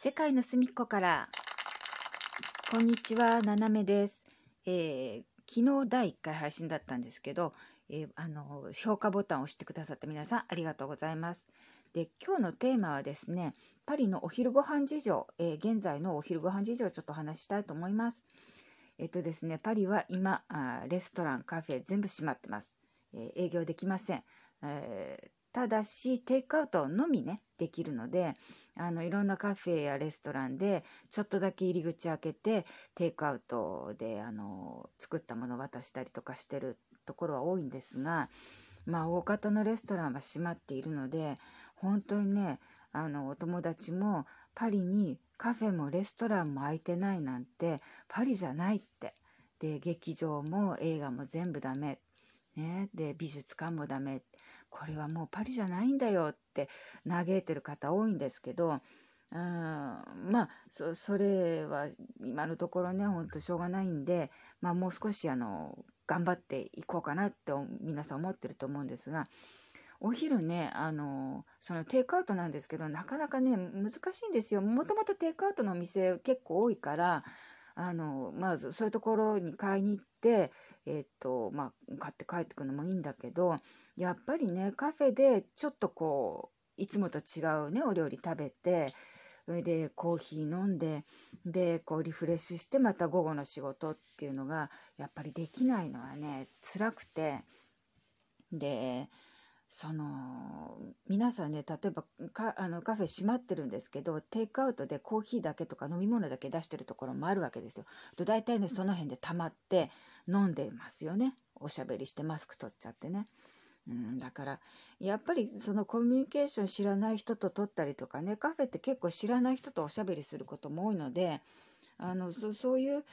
世界の隅っこから。こんにちはななめです、えー昨日第1回配信だったんですけど、えーあの評価ボタンを押してくださった皆さんありがとうございます。で今日のテーマはですねパリのお昼ご飯事情、えー現在のお昼ご飯事情をちょっと話したいと思います。えっとですねパリは今あレストランカフェ全部閉まってます、え営業できません、えただしテイクアウトのみねできるのであのいろんなカフェやレストランでちょっとだけ入り口開けてテイクアウトであの作ったものを渡したりとかしてるところは多いんですがまあ大方のレストランは閉まっているので本当にねあのお友達もパリにカフェもレストランも開いてないなんてパリじゃないって。で劇場も映画も全部ダメ、ね、で美術館もダメ。これはもうパリじゃないんだよって嘆いてる方多いんですけどうんまあそそれは今のところねほんとしょうがないんで、まあ、もう少しあの頑張っていこうかなって皆さん思ってると思うんですがお昼ねあのそのテイクアウトなんですけどなかなかね難しいんですよ。もともとテイクアウトのお店結構多いからあのまずそういうところに買いに行ってえっとまあ買って帰ってくるのもいいんだけどやっぱりねカフェでちょっとこういつもと違うねお料理食べてそれでコーヒー飲んででこうリフレッシュしてまた午後の仕事っていうのがやっぱりできないのはね辛くて。でその皆さんね例えばかあのカフェ閉まってるんですけどテイクアウトでコーヒーだけとか飲み物だけ出してるところもあるわけですよ。と大体ねその辺で溜まって飲んでますよねおしゃべりしてマスク取っちゃってね。うん、だからやっぱりそのコミュニケーション知らない人と取ったりとかねカフェって結構知らない人とおしゃべりすることも多いのであのそそういう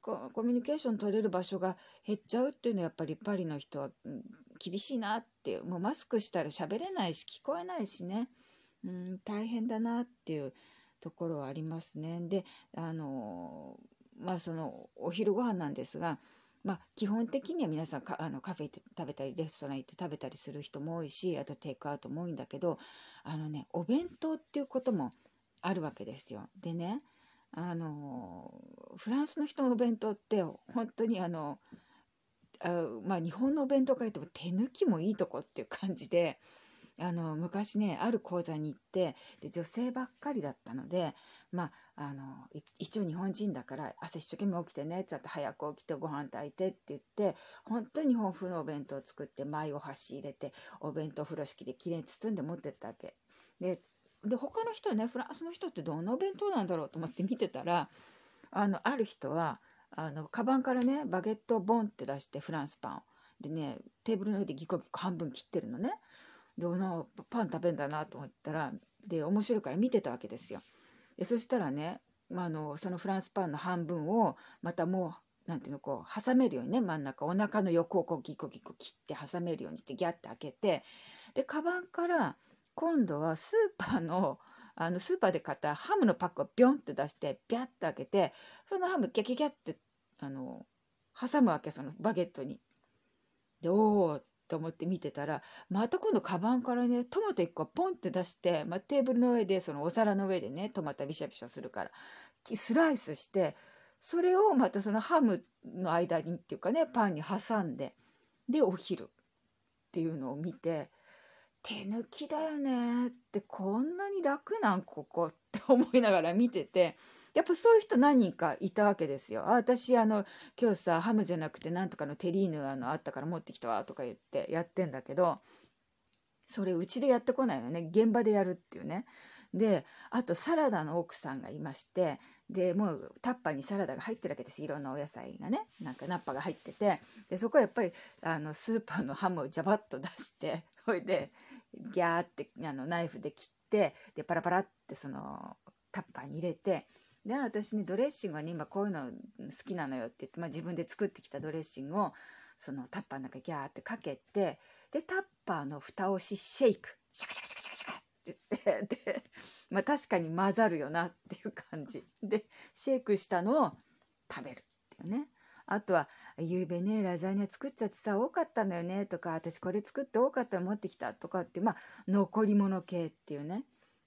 ココミュニケーション取れる場所が減っちゃうっていうのはやっぱりパリの人は、うん厳しいなってうもうマスクしたら喋れないし聞こえないしね、うん、大変だなっていうところはありますね。であのまあそのお昼ご飯なんですがまあ、基本的には皆さんかあのカフェ行って食べたりレストラン行って食べたりする人も多いしあとテイクアウトも多いんだけどあのねお弁当っていうこともあるわけですよ。でねあのフランスの人のお弁当って本当にあのあまあ日本のお弁当から言っても手抜きもいいとこっていう感じであの昔ねある講座に行ってで女性ばっかりだったのでまああの一応日本人だから朝一生懸命起きてねちょっと早く起きてご飯炊いてって言って本当に日本風のお弁当を作って前を箸入れてお弁当風呂敷できれいに包んで持ってったわけ。でで他の人ねフランスの人ってどんなお弁当なんだろうと思って見てたらあのある人はあのカバンからねバゲットをボンって出してフランスパン。でねテーブルの上でギコギコ半分切ってるのね。でなパン食べんだなと思ったらで面白いから見てたわけですよ。でそしたらね、まあ、あのそのフランスパンの半分をまたもうなんていうのこう挟めるようにね真ん中お腹の横をこうギコギコ切って挟めるようにしてギャッて開けてでカバンから今度はスーパーのあのスーパーで買ったハムのパックをビョンって出してビャッて開けてそのハムギャギャギャってあの挟むわけそのバゲットに。でおおと思って見てたらまた今度カバンからねトマト1個ポンって出して、まあ、テーブルの上でそのお皿の上でねトマトビシャビシャするからスライスしてそれをまたそのハムの間にっていうかねパンに挟んででお昼っていうのを見て手抜きだよね。ってこんなに楽なんここって思いながら見てて。やっぱそういう人何人かいたわけですよ。あ私あの今日さハムじゃなくてなんとかのテリーヌあのあったから持ってきたわとか言ってやってんだけど。それうちでやってこないのね。現場でやるっていうね。であとサラダの奥さんがいまして。でもうタッパーにサラダが入ってるわけです。いろんなお野菜がね。なんかナッパが入ってて。でそこはやっぱりあのスーパーのハムをジャバッと出して。それでギャーってあのナイフで切ってでパラパラってそのタッパーに入れてで私ねドレッシングはね今こういうの好きなのよって言って、まあ、自分で作ってきたドレッシングをそのタッパーの中ギャーってかけてでタッパーの蓋をしシェイクシャカシャカシャカシャカシャカって言ってで、まあ、確かに混ざるよなっていう感じ。でシェイクしたのを食べるっていうね。あとは「ゆうべねラザニア作っちゃってさ多かったのよね」とか「私これ作って多かったの持ってきた」とかってまあ残り物系っていうね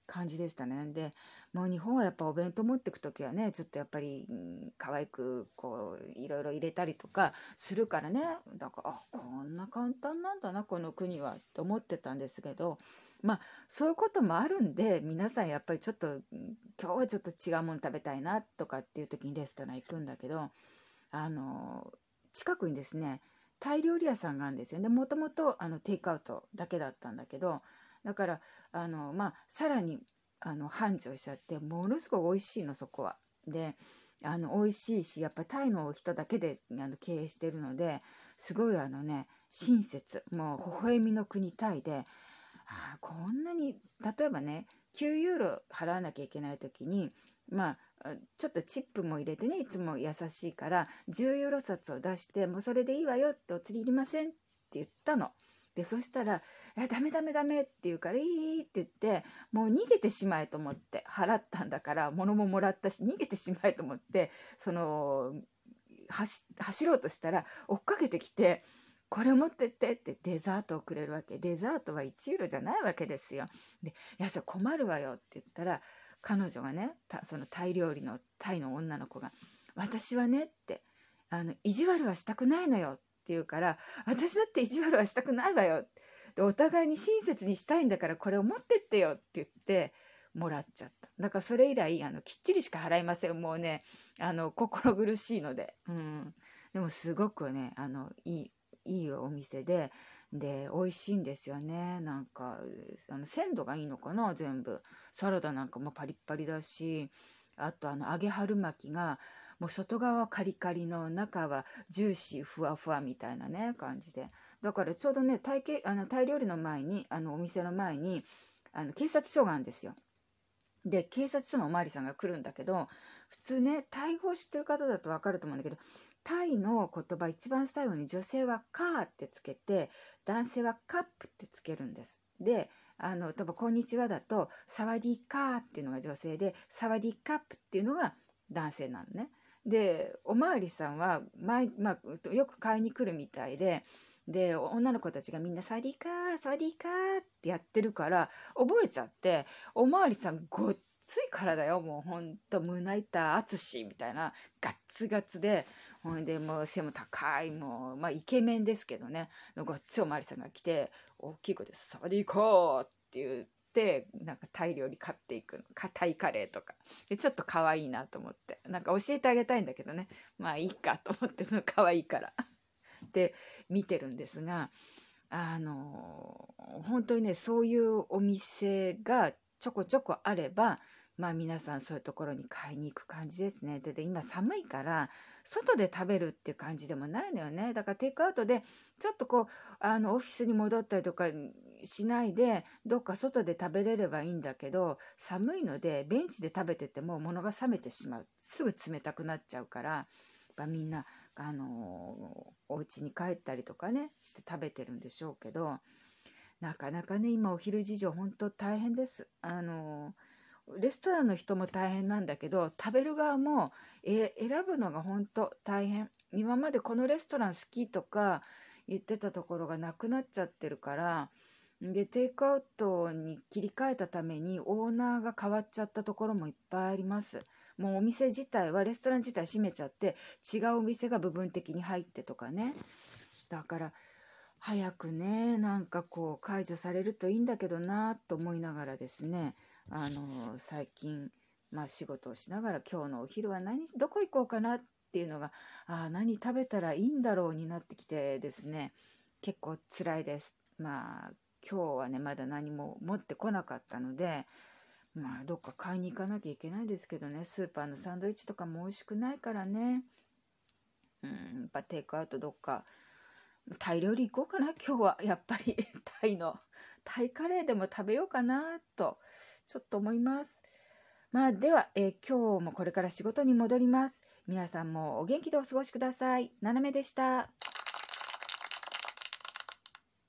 感じでしたね。で、もう日本はやっぱお弁当持ってく時はね、ちょっとやっぱり、うん、可愛くこう、いろいろ入れたりとかするからね。だから、あ、こんな簡単なんだな、この国はって思ってたんですけど、まあ、そういうこともあるんで、皆さんやっぱりちょっと、今日はちょっと違うもの食べたいなとかっていう時にレストラン行くんだけど、あの、近くにですね、タイ料理屋さんがあるんですよね。もともとあのテイクアウトだけだったんだけど、だからあのまあさらにあの繁盛しちゃってものすごい美味しいのそこは。であの美味しいしやっぱタイの人だけであの経営してるのですごいあのね親切もう微笑みの国タイであこんなに例えばね9ユーロ払わなきゃいけない時にまあちょっとチップも入れてねいつも優しいから10ユーロ札を出してもうそれでいいわよってお釣りいりませんって言ったの。でそしたら「えダメダメダメ」って言うから「いい」って言ってもう逃げてしまえと思って払ったんだから物ももらったし逃げてしまえと思ってその走ろうとしたら追っかけてきて「これ持ってって」ってデザートをくれるわけデザートは1ユーロじゃないわけですよ。で「いやそれ困るわよ」って言ったら彼女がねそのタイ料理のタイの女の子が「私はね」ってあの意地悪はしたくないのよって言うから、私だって意地悪はしたくないわよ。で、お互いに親切にしたいんだからこれを持ってってよって言って、もらっちゃった。だからそれ以来、あの、きっちりしか払いません。もうね、あの、心苦しいので。うん。でもすごくね、あの、いい、いいお店で、で、美味しいんですよね。なんか、あの、鮮度がいいのかな、全部。サラダなんかもパリッパリだし、あとあの、揚げ春巻きが、もう外側カリカリの中はジューシーふわふわみたいなね感じでだからちょうどねタイあのタイ料理の前にあのお店の前にあの警察署があるんですよ。で警察署のお巡りさんが来るんだけど普通ねタイ語を知ってる方だと分かると思うんだけどタイの言葉一番最後に女性は「カー」ってつけて男性は「カップ」ってつけるんです。であの多分こんにちは」だと「サワディーカー」っていうのが女性で「サワディーカップ」っていうのが男性なのね。でおまわりさんは前、まあ、よく買いに来るみたいでで女の子たちがみんな「サワディーカーサワディーカー」ってやってるから覚えちゃっておまわりさんごっつい体よもうほんと胸板淳みたいなガッツガツでほんでもう背も高いもうまあイケメンですけどね。ごっつおまわりさんが来て大きい声で「サワディーカー」って言って。なんかタイ料理買っていくのかタイカレーとか。でちょっと可愛いなと思って。なんか教えてあげたいんだけどね。まあいいかと思ってその可愛いから。で見てるんですがあの本当にねそういうお店がちょこちょこあればまあ皆さんそういうところに買いに行く感じですね。でで今寒いから外で食べるっていう感じでもないのよね。だからテイクアウトでちょっとこうあのオフィスに戻ったりとかしないでどっか外で食べれればいいんだけど寒いのでベンチで食べてても物が冷めてしまうすぐ冷たくなっちゃうからやっぱみんなあのお家に帰ったりとかねして食べてるんでしょうけどなかなかね今お昼事情本当大変です。あのレストランの人も大変なんだけど食べる側も選ぶのが本当大変。今までこのレストラン好きとか言ってたところがなくなっちゃってるからでテイクアウトに切り替えたためにオーナーが変わっちゃったところもいっぱいあります。もうお店自体はレストラン自体閉めちゃって違うお店が部分的に入ってとかね。だから早くねなんかこう解除されるといいんだけどなと思いながらですね。あの最近、まあ、仕事をしながら今日のお昼は何どこ行こうかなっていうのがあ何食べたらいいんだろうになってきてですね。結構辛いです。まあ今日はねまだ何も持ってこなかったのでまあどっか買いに行かなきゃいけないですけどね。スーパーのサンドイッチとかも美味しくないからね。うんやっぱテイクアウトどっかタイ料理行こうかな今日は。やっぱりタイのタイカレーでも食べようかなと。ちょっと思います。まあ、では、えー、今日もこれから仕事に戻ります。皆さんもお元気でお過ごしください。ななめでした。